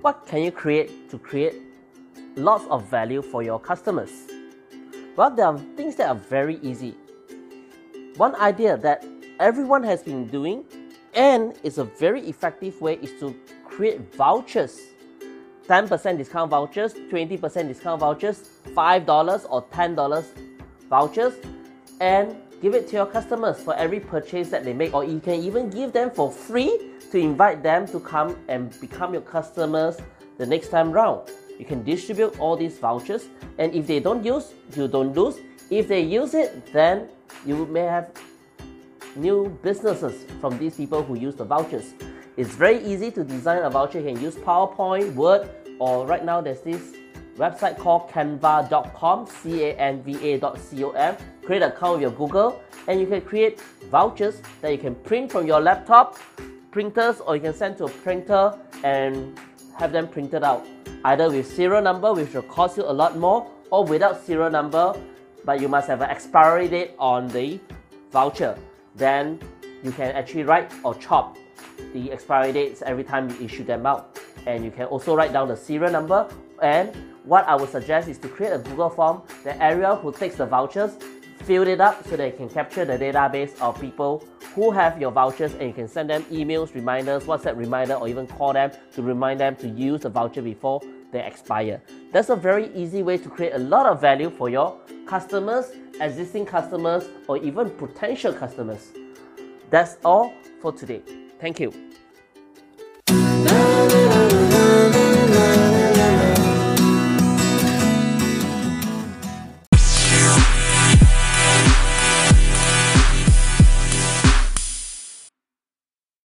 what can you create to create lots of value for your customers? Well, there are things that are very easy. One idea that everyone has been doing and is a very effective way is to create vouchers 10% discount vouchers, 20% discount vouchers, $5 or $10 vouchers, and give it to your customers for every purchase that they make, or you can even give them for free to invite them to come and become your customers the next time round. You can distribute all these vouchers, and if they don't use, you don't lose. If they use it, then you may have new businesses from these people who use the vouchers. It's very easy to design a voucher. You can use PowerPoint, Word, or right now there's this website called canva.com, C-A-N-V-A.com. Create an account with your Google and you can create vouchers that you can print from your laptop, printers, or you can send to a printer and have them printed out. Either with serial number, which will cost you a lot more, or without serial number, but you must have an expiry date on the voucher. Then you can actually write or chop the expiry dates every time you issue them out and you can also write down the serial number and what I would suggest is to create a Google form that area who takes the vouchers fill it up so they can capture the database of people who have your vouchers and you can send them emails, reminders, WhatsApp reminder or even call them to remind them to use the voucher before they expire. That's a very easy way to create a lot of value for your customers, existing customers or even potential customers. That's all for today. Thank you.